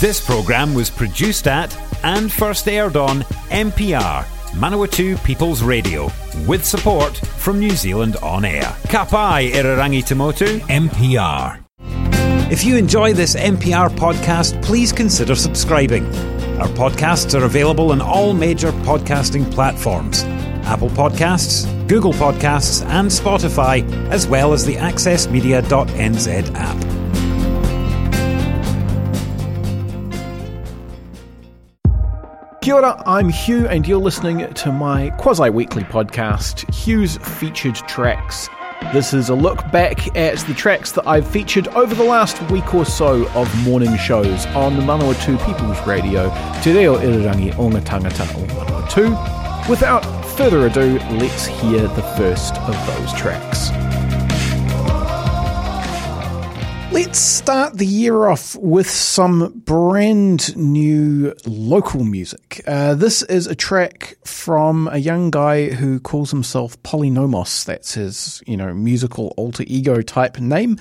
This programme was produced at and first aired on MPR, Manawatu People's Radio, with support from New Zealand On Air. Kapai Irarangi Tamotu, MPR. If you enjoy this MPR podcast, please consider subscribing. Our podcasts are available on all major podcasting platforms Apple Podcasts, Google Podcasts, and Spotify, as well as the AccessMedia.nz app. Kia ora, I'm Hugh, and you're listening to my quasi weekly podcast, Hugh's Featured Tracks. This is a look back at the tracks that I've featured over the last week or so of morning shows on the Manawatu People's Radio, Te Reo Irirangi o ngā tangata o. Without further ado, let's hear the first of those tracks. Let's start the year off with some brand new local music. Uh, this is a track from a young guy who calls himself Polynomos. That's his, you know, musical alter ego type name.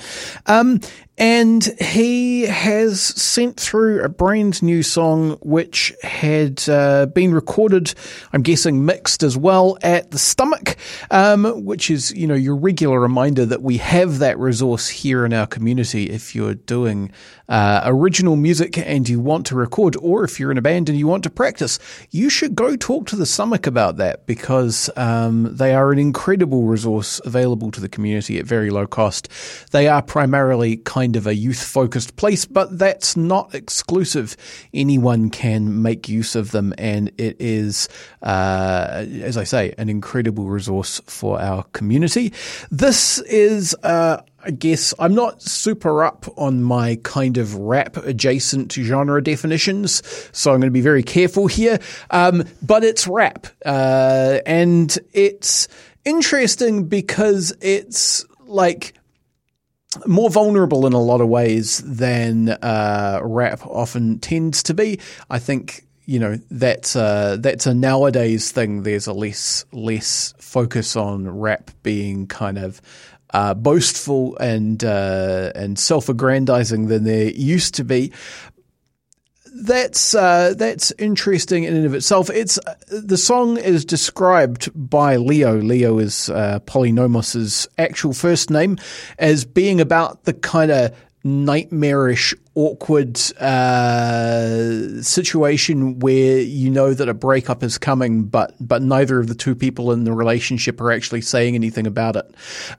Um, and he has sent through a brand new song which had uh, been recorded, I'm guessing mixed as well, at the Stomach, um, which is, you know, your regular reminder that we have that resource here in our community if you're doing uh, original music and you want to record, or if you're in a band and you want to practice, you should go talk to the Stomach about that because um, they are an incredible resource available to the community at very low cost. They are primarily kind kind of a youth focused place, but that's not exclusive. Anyone can make use of them, and it is, uh, as I say, an incredible resource for our community. This is, uh, I guess I'm not super up on my kind of rap adjacent genre definitions, so I'm going to be very careful here. Um, but it's rap, uh, and it's interesting because it's like more vulnerable in a lot of ways than uh, rap often tends to be. I think you know that's a, that's a nowadays thing. There's a less less focus on rap being kind of uh, boastful and uh, and self-aggrandizing than there used to be that's uh, that's interesting in and of itself. It's the song is described by Leo. Leo is uh, Polynomos's actual first name as being about the kind of nightmarish, awkward uh, situation where you know that a breakup is coming, but but neither of the two people in the relationship are actually saying anything about it.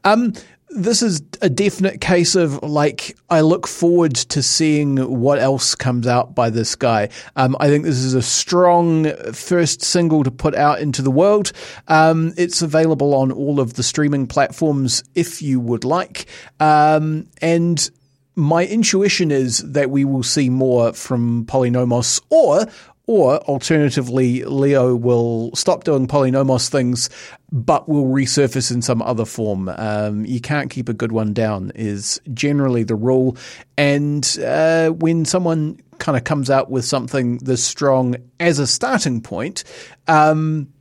Um, this is a definite case of like I look forward to seeing what else comes out by this guy. Um, I think this is a strong first single to put out into the world. Um, it's available on all of the streaming platforms if you would like, um, and my intuition is that we will see more from Polynomos or or alternatively, Leo will stop doing polynomos things, but will resurface in some other form. Um, you can't keep a good one down, is generally the rule. And uh, when someone kind of comes out with something this strong as a starting point, um,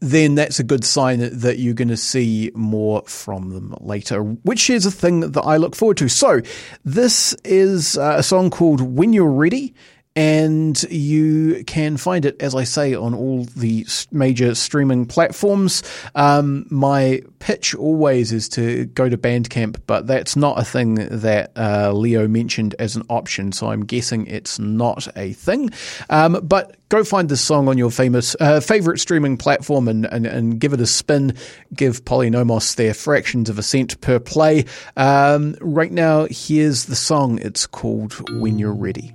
then that's a good sign that you're going to see more from them later, which is a thing that I look forward to. So, this is uh, a song called When You're Ready and you can find it, as I say, on all the major streaming platforms. Um, my pitch always is to go to Bandcamp, but that's not a thing that uh, Leo mentioned as an option, so I'm guessing it's not a thing. Um, but go find this song on your famous uh, favorite streaming platform and, and, and, give it a spin. Give Polynomos their fractions of a cent per play. Um, right now, here's the song. It's called When You're Ready.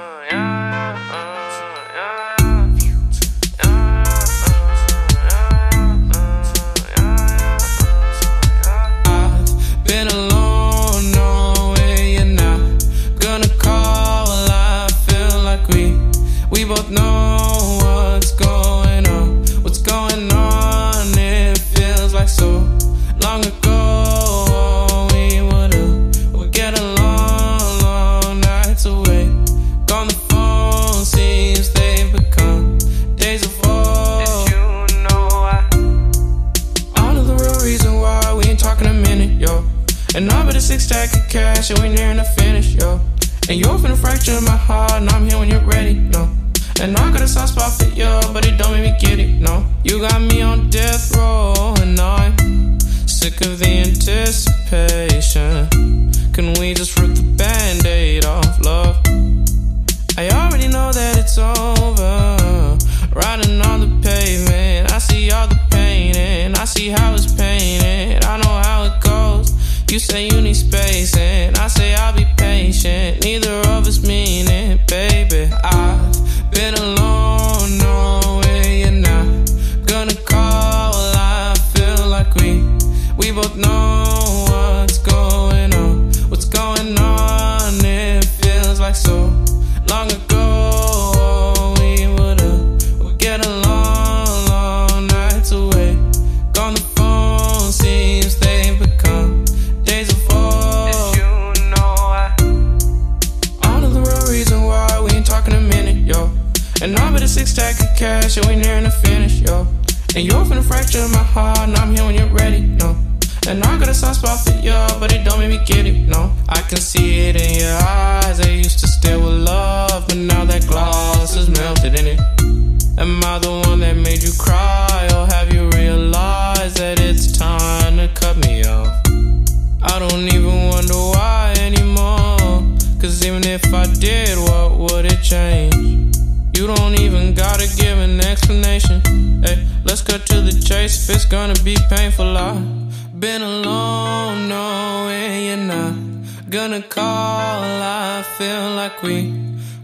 You're my heart, and I'm here when you're ready, no. And I got a soft spot for you, but it don't make me get it, no. You got me long ago. Painful. I've been alone, knowing you're not gonna call. I feel like we,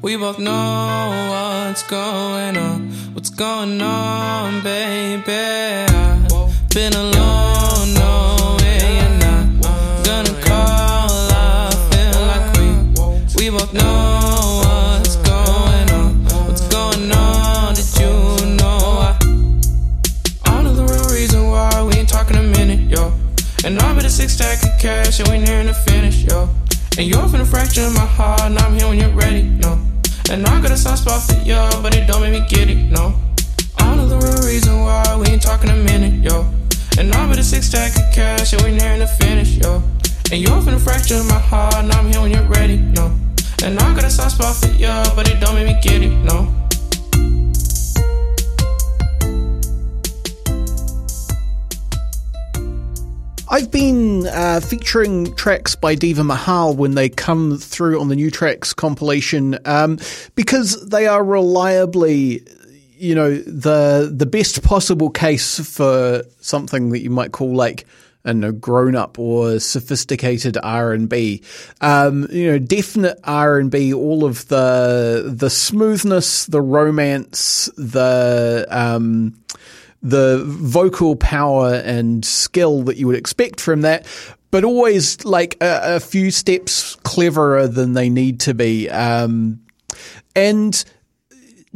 we both know what's going on. What's going on, baby? I've been alone, knowing you're not gonna call. I feel like we, we both know And I'm at a six stack of cash, and we nearing the finish, yo. And you're finna fracture my heart, and I'm here when you're ready, no. And I got a soft spot for you, but it don't make me get it, no. I know the real reason why we ain't talking a minute, yo. And I'm at a six stack of cash, and we nearing the finish, yo. And you're finna fracture my heart, and I'm here when you're ready, no. And I got a soft spot for you, but it don't make me get it, no. I've been uh, featuring tracks by Deva Mahal when they come through on the new tracks compilation um, because they are reliably, you know, the the best possible case for something that you might call like know, grown up or sophisticated R and B. Um, you know, definite R and B. All of the the smoothness, the romance, the um, the vocal power and skill that you would expect from that, but always like a, a few steps cleverer than they need to be. Um, and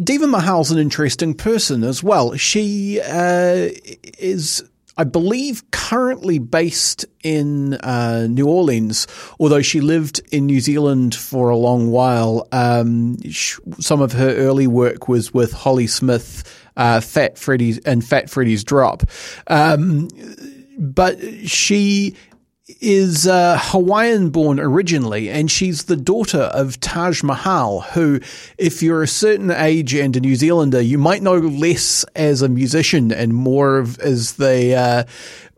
Deva Mahal's an interesting person as well. She uh, is. I believe currently based in uh, New Orleans, although she lived in New Zealand for a long while. Um, sh- some of her early work was with Hollie Smith, uh, Fat Freddy's, and Fat Freddy's Drop. Um, but she is uh, Hawaiian born originally, and she's the daughter of Taj Mahal, who, if you're a certain age and a New Zealander, you might know less as a musician and more of as the uh,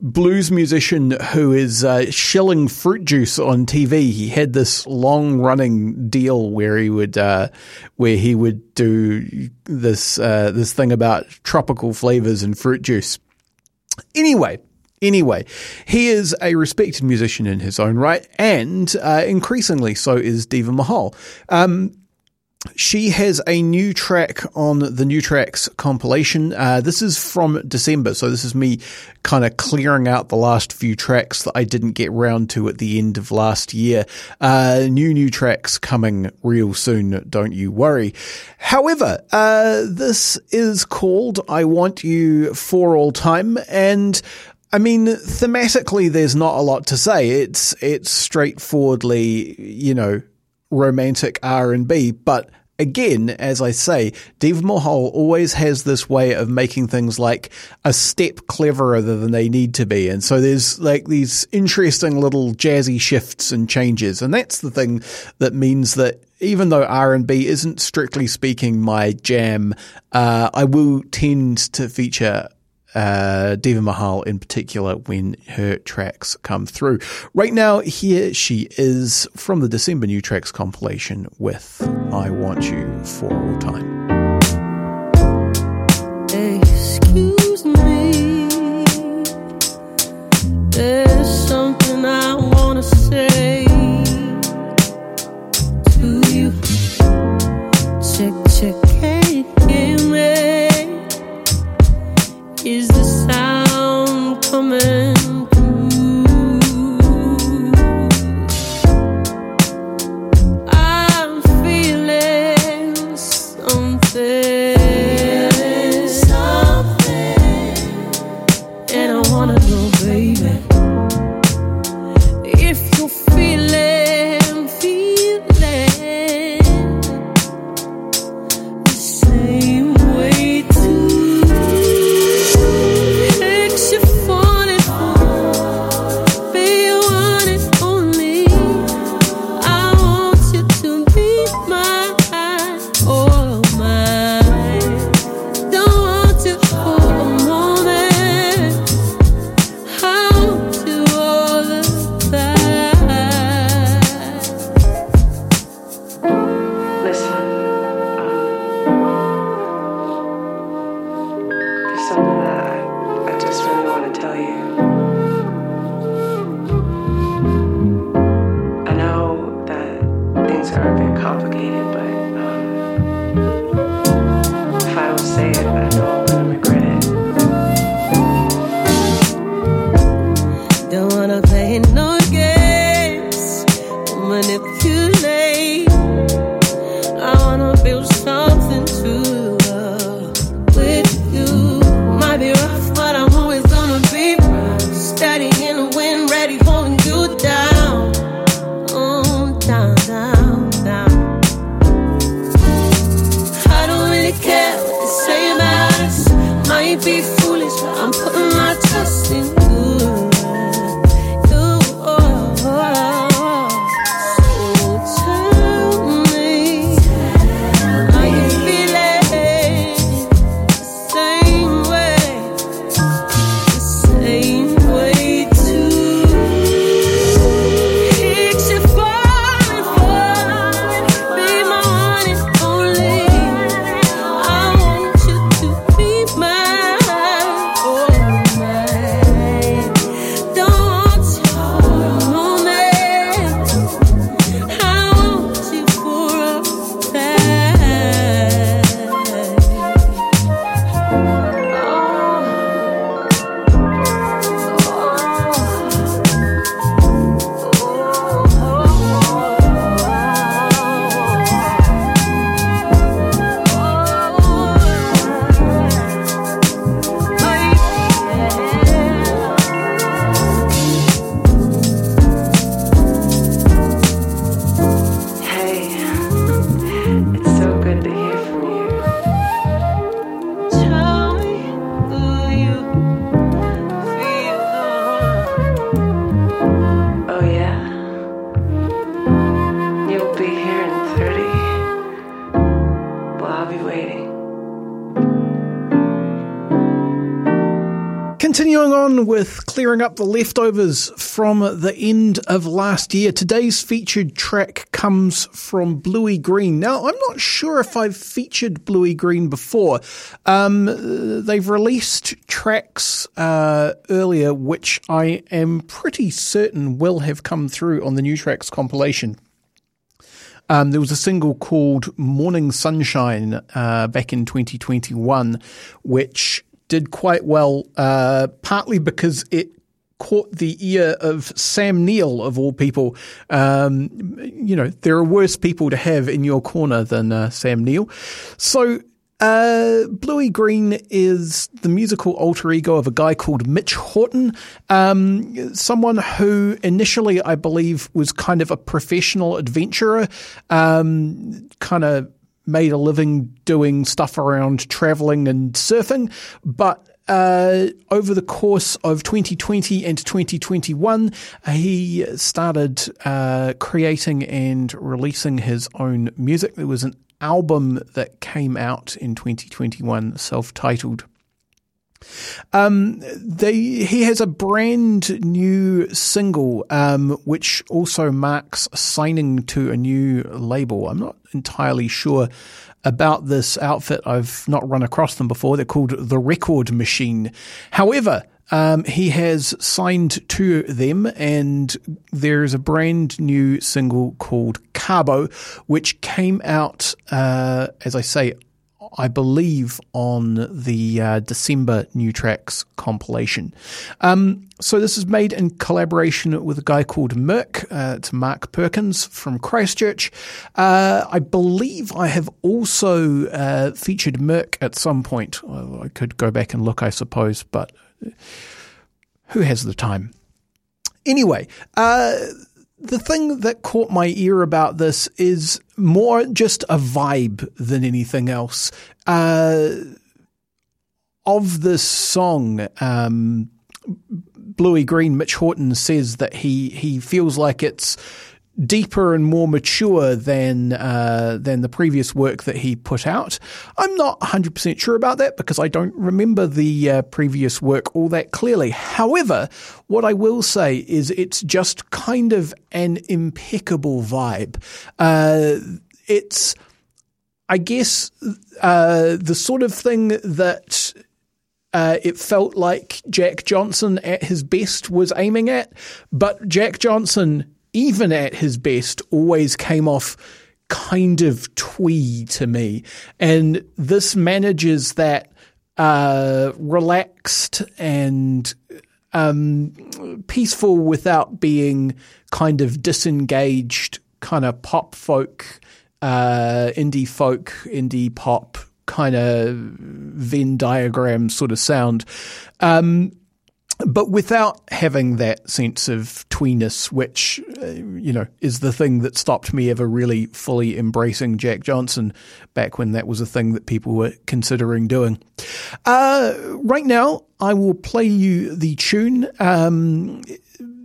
blues musician who is uh, shilling fruit juice on TV. He had this long running deal where he would uh, where he would do this uh, this thing about tropical flavors and fruit juice. Anyway, Anyway, he is a respected musician in his own right, and uh, increasingly so is Deva Mahal. Um, she has a new track on the new tracks compilation. Uh, this is from December, so this is me kind of clearing out the last few tracks that I didn't get round to at the end of last year. Uh, new new tracks coming real soon. Don't you worry. However, uh, this is called "I Want You for All Time," and I mean, thematically, there's not a lot to say. It's it's straightforwardly, you know, romantic R and B, but again, as I say, Deva Mahal always has this way of making things like a step cleverer than they need to be. And so there's like these interesting little jazzy shifts and changes. And that's the thing that means that even though R&B isn't strictly speaking my jam, uh, I will tend to feature uh, Deva Mahal in particular when her tracks come through. Right now, here she is from the December New Tracks compilation with I Want You for All Time. Excuse me, there's something I want to say with clearing up the leftovers from the end of last year, today's featured track comes from Bluey Green. Now, I'm not sure if I've featured Bluey Green before. Um, they've released tracks uh, earlier, which I am pretty certain will have come through on the New Tracks compilation. Um, there was a single called Morning Sunshine uh, back in 2021, which did quite well, uh, partly because it caught the ear of Sam Neill, of all people. Um, you know, there are worse people to have in your corner than uh, Sam Neill. So uh, Bluey Green is the musical alter ego of a guy called Mitch Horton, um, someone who initially, I believe, was kind of a professional adventurer, um, kind of made a living doing stuff around traveling and surfing, but uh, over the course of 2020 and 2021, he started uh, creating and releasing his own music. There was an album that came out in 2021, self titled. Um, they, he has a brand new single, um, which also marks signing to a new label. I'm not entirely sure about this outfit. I've not run across them before. They're called The Record Machine. However, um, he has signed to them, and there's a brand new single called Carbo, which came out, uh, as I say, I believe, on the uh, December New Tracks compilation. Um, so this is made in collaboration with a guy called Merk. Uh, it's Mark Perkins from Christchurch. Uh, I believe I have also uh, featured Merk at some point. I could go back and look, I suppose, but who has the time? Anyway, uh, the thing that caught my ear about this is more just a vibe than anything else. Uh, of this song, um, Bluey Green, Mitch Horton says that he he feels like it's deeper and more mature than uh, than the previous work that he put out. I'm not 100% sure about that because I don't remember the uh, previous work all that clearly. However, what I will say is it's just kind of an impeccable vibe. Uh, it's, I guess, uh, the sort of thing that. Uh, it felt like Jack Johnson at his best was aiming at, but Jack Johnson even at his best, always came off kind of twee to me. And this manages that uh, relaxed and um, peaceful without being kind of disengaged, kind of pop folk, uh, indie folk, indie pop kind of Venn diagram sort of sound. Um, but without having that sense of tweeness, which uh, you know is the thing that stopped me ever really fully embracing Jack Johnson back when that was a thing that people were considering doing. Uh, right now, I will play you the tune. Um,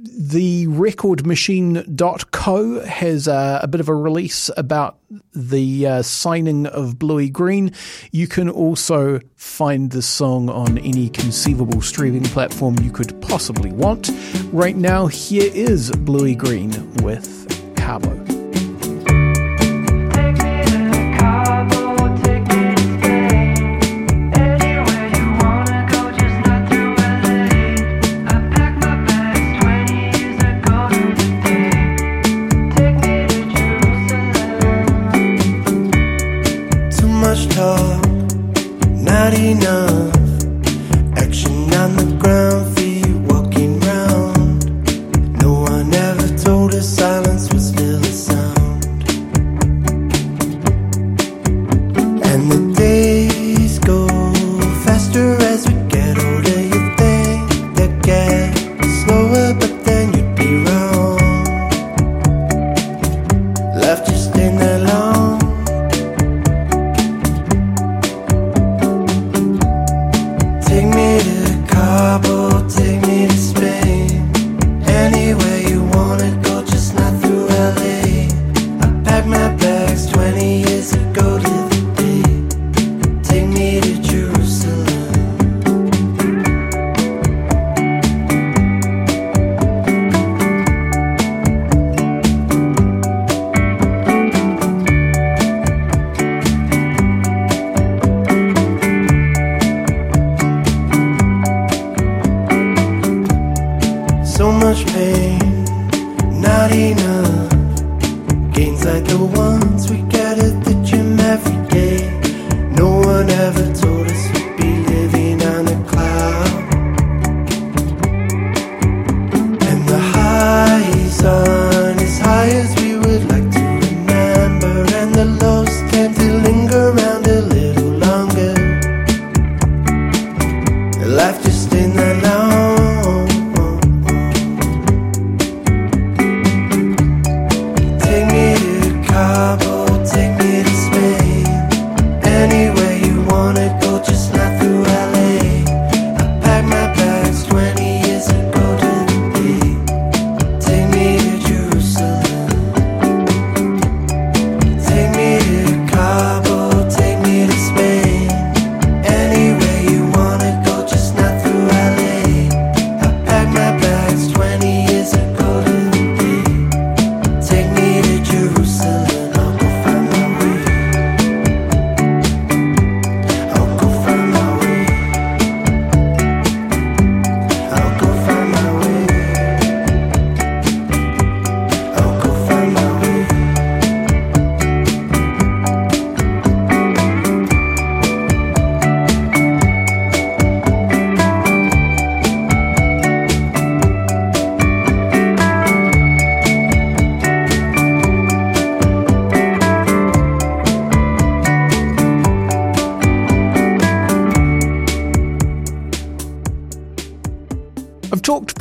the recordmachine.co has a bit of a release about the uh, signing of Bluey Green. You can also find the song on any conceivable streaming platform you could possibly want. Right now, here is Bluey Green with Carbo.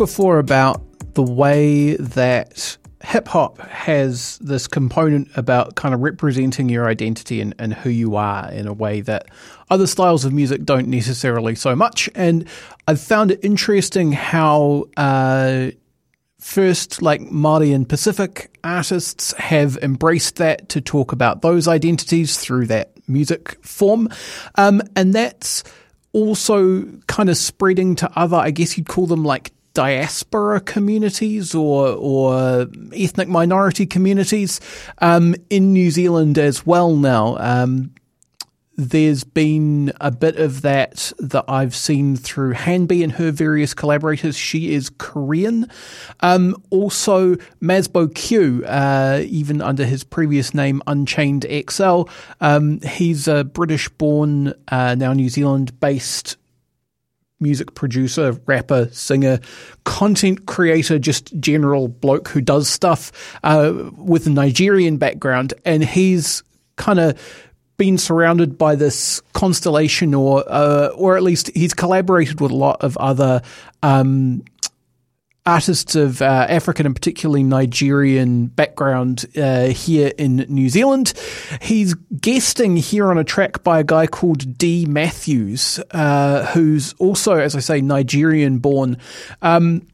Before about the way that hip hop has this component about kind of representing your identity and, and who you are in a way that other styles of music don't necessarily so much. And I've found it interesting how uh, first, like Māori and Pacific artists have embraced that to talk about those identities through that music form. Um, and that's also kind of spreading to other, I guess you'd call them like diaspora communities or or ethnic minority communities um, in New Zealand as well now. Um, there's been a bit of that that I've seen through Hanbi and her various collaborators. She is Korean. Um, also, Mazbou Q, uh, even under his previous name Unchained XL, um, he's a British born, uh, now New Zealand based music producer, rapper, singer, content creator, just general bloke who does stuff uh, with a Nigerian background. And he's kind of been surrounded by this constellation, or uh, or at least he's collaborated with a lot of other um, artists of uh, African and particularly Nigerian background uh, here in New Zealand. He's guesting here on a track by a guy called D. Matthews, uh, who's also, as I say, Nigerian born. Um,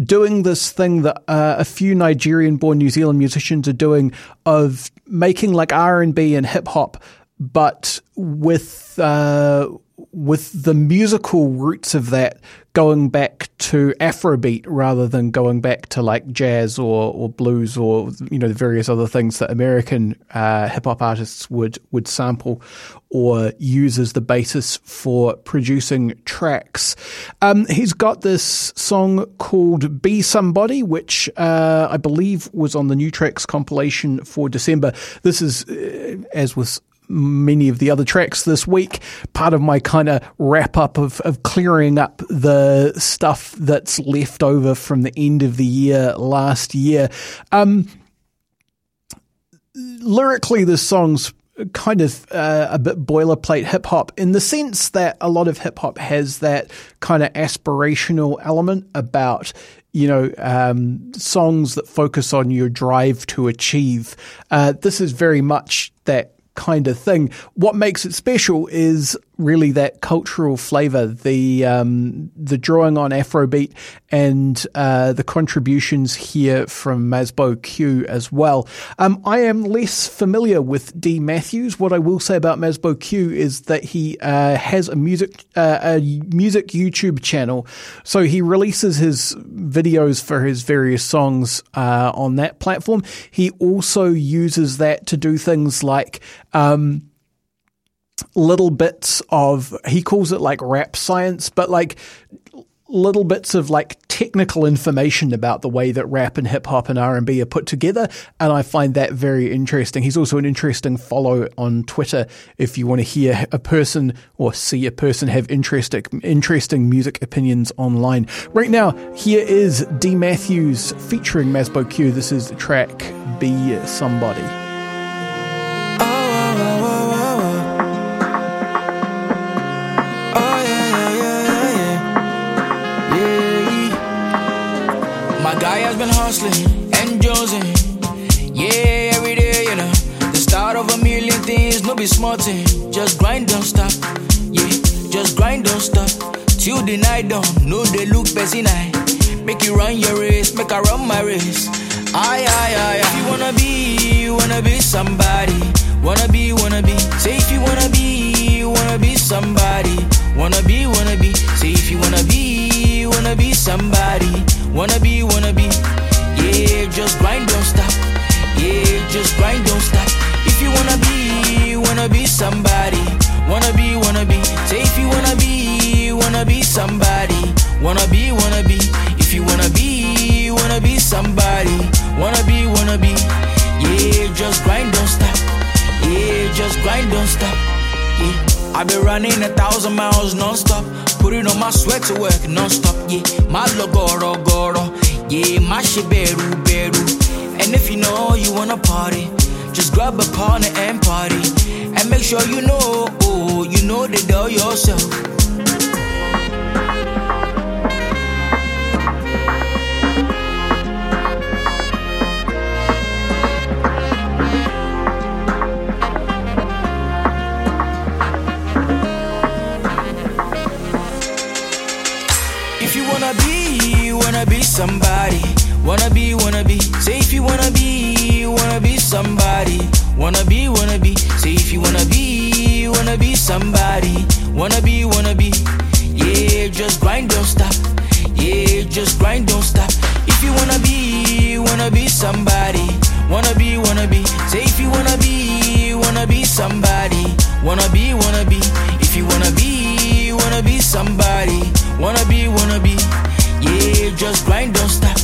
doing this thing that uh, a few Nigerian-born New Zealand musicians are doing of making like R and B and hip hop, but with uh, with the musical roots of that going back to Afrobeat rather than going back to like jazz or, or blues or you know the various other things that American uh, hip hop artists would would sample or use as the basis for producing tracks. Um, he's got this song called "Be Somebody," which uh, I believe was on the New Tracks compilation for December. This is, uh, as was many of the other tracks this week. Part of my kind of wrap up of, of clearing up the stuff that's left over from the end of the year last year. Um, lyrically, this song's kind of uh, a bit boilerplate hip hop in the sense that a lot of hip hop has that kind of aspirational element about you know, um, songs that focus on your drive to achieve. Uh, this is very much that kind of thing. What makes it special is really that cultural flavor, the um, the drawing on Afrobeat and uh, the contributions here from Mazbou Q as well. Um, I am less familiar with D Matthews. What I will say about Mazbou Q is that he uh, has a music uh, a music YouTube channel, so he releases his videos for his various songs uh, on that platform. He also uses that to do things like um, little bits of he calls it like rap science, but like little bits of like technical information about the way that rap and hip hop and R&B are put together and I find that very interesting. He's also an interesting follow on Twitter if you want to hear a person or see a person have interesting interesting music opinions online. Right now, here is D Matthews featuring Mazbou Q. This is the track Be Somebody. Hustling and jonesing. Yeah, every day, you know. The start of a million things, no be small thing. Just grind, don't stop. Yeah, just grind, don't stop. Till the night dawn, no, they look busy night. Make you run your race, make I run my race. Aye, aye, aye, If you wanna be, you wanna be somebody. Wanna be, wanna be. Say if you wanna be, you wanna be somebody. Wanna be, wanna be. Say if you wanna be, you wanna be somebody. Wanna be, wanna be. Yeah, just grind, don't stop. Yeah, just grind, don't stop. If you wanna be, wanna be somebody. Wanna be, wanna be. Say if you wanna be, wanna be somebody. Wanna be, wanna be. If you wanna be, wanna be somebody. Wanna be, wanna be. Yeah, just grind, don't stop. Yeah, just grind, don't stop. Yeah. I've been running a thousand miles non-stop Putting on my sweat to work non-stop Yeah, my goro goro Yeah, my shit beru beru And if you know you wanna party Just grab a partner and party. And make sure you know, oh, you know the door yourself somebody. Wanna be, wanna be. Say if you wanna be, wanna be somebody. Wanna be, wanna be. Say if you wanna be, wanna be somebody. Wanna be, wanna be. Yeah, just grind, don't stop. Yeah, just grind, don't stop. If you wanna be, wanna be somebody. Wanna be, wanna be. Say if you wanna be, wanna be somebody. Wanna be, wanna be. If you wanna be, wanna be somebody. Wanna be, wanna be. Yeah, just grind, don't stop.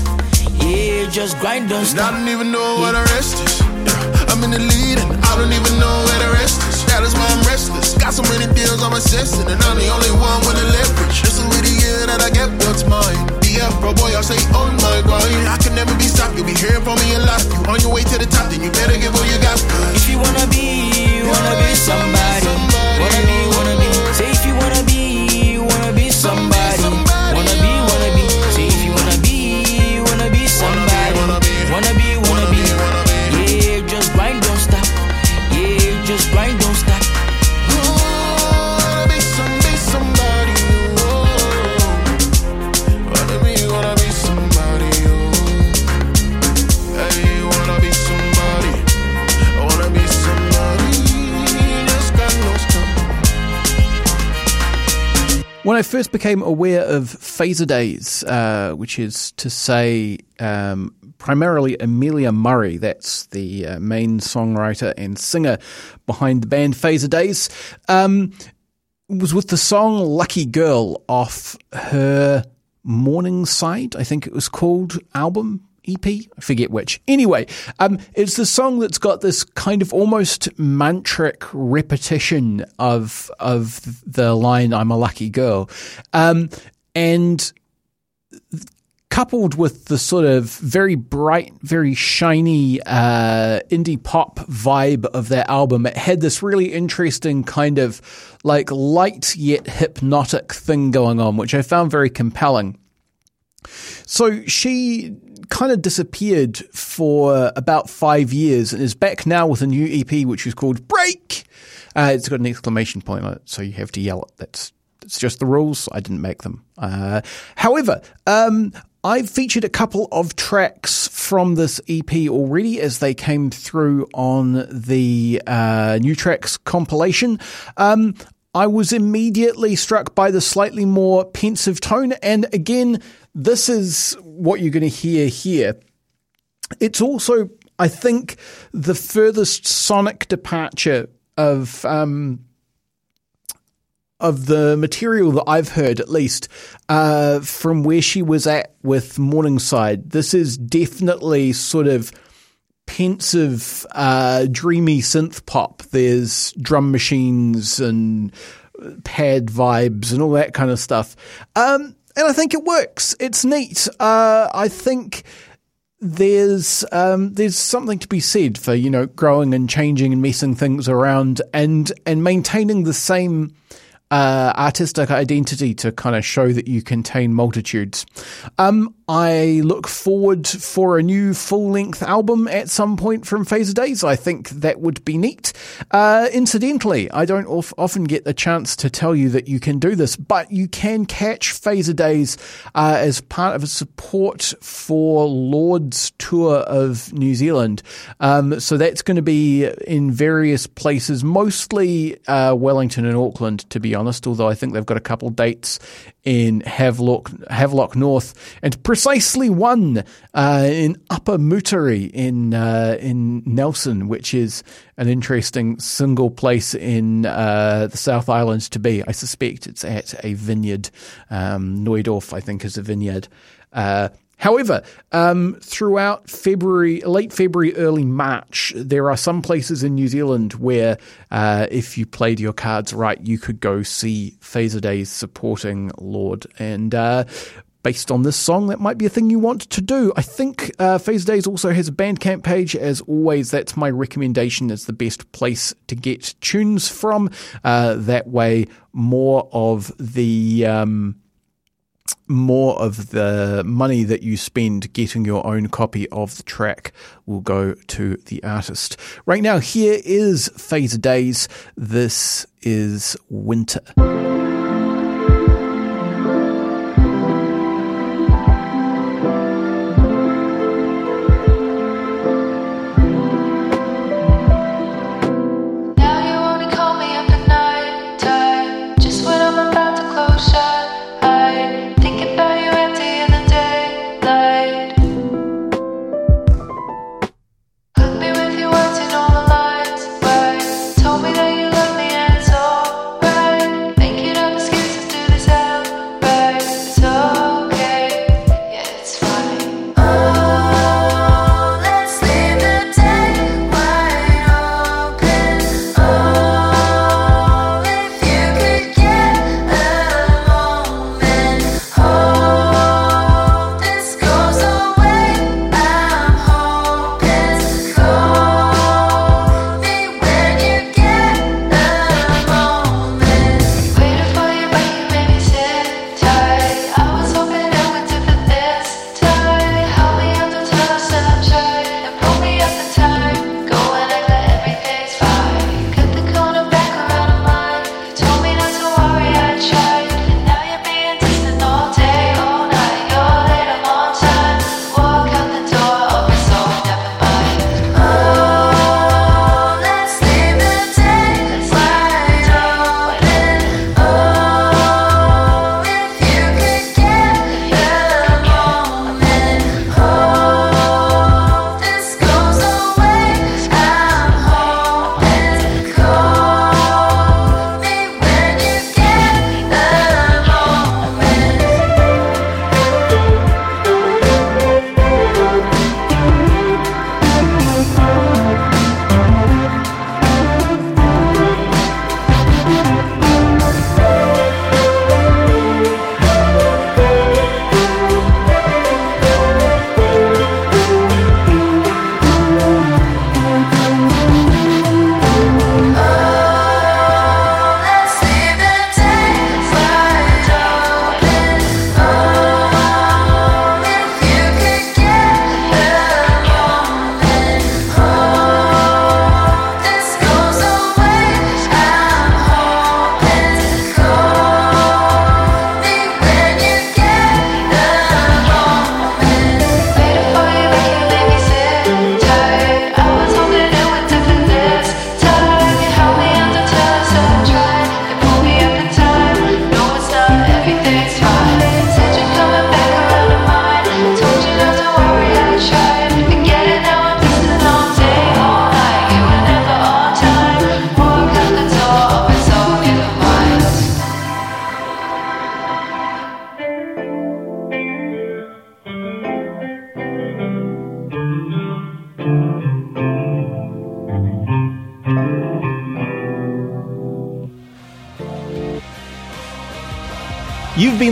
Yeah, just grind, don't And I don't even know where the rest is. Yeah, I'm in the lead and I don't even know where the rest is. That's why I'm restless. Got so many deals on my system and I'm the only one with the leverage. It's a really year that I get what's mine. BF, bro, boy, I say, oh my god. I can never be stopped. You'll be hearing from me a lot. You on your way to the top, then you better give all you got. If you wanna be, wanna be somebody. Wanna be, wanna be. Say if you wanna be, wanna be somebody. Just got no stop. When I first became aware of Fazerdaze, uh, which is to say um, primarily Amelia Murray, that's the uh, main songwriter and singer behind the band Fazerdaze, um, was with the song Lucky Girl off her Morningside, I think it was called, album. EP, I forget which. Anyway, um, it's the song that's got this kind of almost mantric repetition of of the line "I'm a lucky girl," um, and coupled with the sort of very bright, very shiny uh, indie pop vibe of that album, it had this really interesting kind of like light yet hypnotic thing going on, which I found very compelling. So she kind of disappeared for about five years and is back now with a new EP, which is called Break. Uh, it's got an exclamation point on it, so you have to yell it. That's it's just the rules. I didn't make them. Uh, however, um, I've featured a couple of tracks from this EP already as they came through on the uh, new tracks compilation. Um, I was immediately struck by the slightly more pensive tone, and again, this is what you're going to hear here. It's also, I think, the furthest sonic departure of um, of the material that I've heard, at least, uh, from where she was at with Morningside. This is definitely sort of pensive, uh, dreamy synth pop. There's drum machines and pad vibes and all that kind of stuff. Um, and I think it works. It's neat. Uh, I think there's um, there's something to be said for you know growing and changing and messing things around and and maintaining the same uh, artistic identity to kind of show that you contain multitudes. Um, I look forward for a new full length album at some point from Fazerdaze. I think that would be neat. Uh, incidentally, I don't of- often get the chance to tell you that you can do this, but you can catch Fazerdaze uh, as part of a support for Lorde's tour of New Zealand. Um, so that's going to be in various places, mostly uh, Wellington and Auckland, to be honest, although I think they've got a couple dates in Havelock, Havelock North, and precisely one uh, in Upper Moutere in uh, in Nelson, which is an interesting single place in uh, the South Island to be. I suspect it's at a vineyard. Um, Neudorf, I think, is a vineyard. Uh, However, um, throughout February, late February, early March, there are some places in New Zealand where, uh, if you played your cards right, you could go see Fazerdaze supporting Lorde. And uh, based on this song, that might be a thing you want to do. I think uh, Fazerdaze also has a Bandcamp page. As always, that's my recommendation. It's the best place to get tunes from. Uh, that way, more of the. Um, more of the money that you spend getting your own copy of the track will go to the artist. Right now, here is Fazerdaze. This is Winter.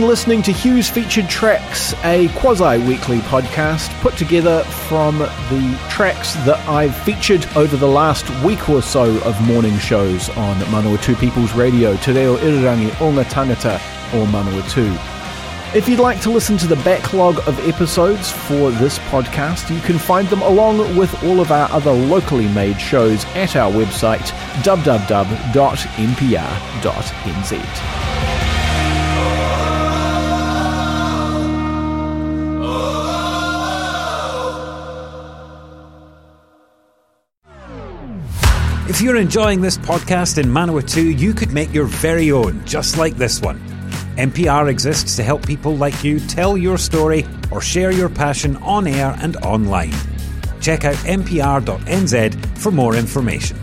Been listening to Hugh's Featured Tracks, a quasi weekly podcast put together from the tracks that I've featured over the last week or so of morning shows on Manawatu People's Radio, Te Reo Irirangi Onga Tangata or Manawatu. If you'd like to listen to the backlog of episodes for this podcast, you can find them along with all of our other locally made shows at our website www.mpr.nz. If you're enjoying this podcast in Manawatu, you could make your very own, just like this one. MPR exists to help people like you tell your story or share your passion on air and online. Check out mpr.nz for more information.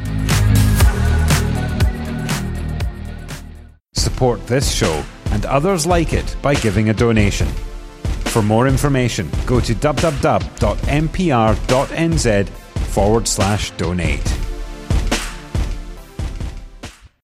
Support this show and others like it by giving a donation. For more information, go to www.mpr.nz forward slash donate.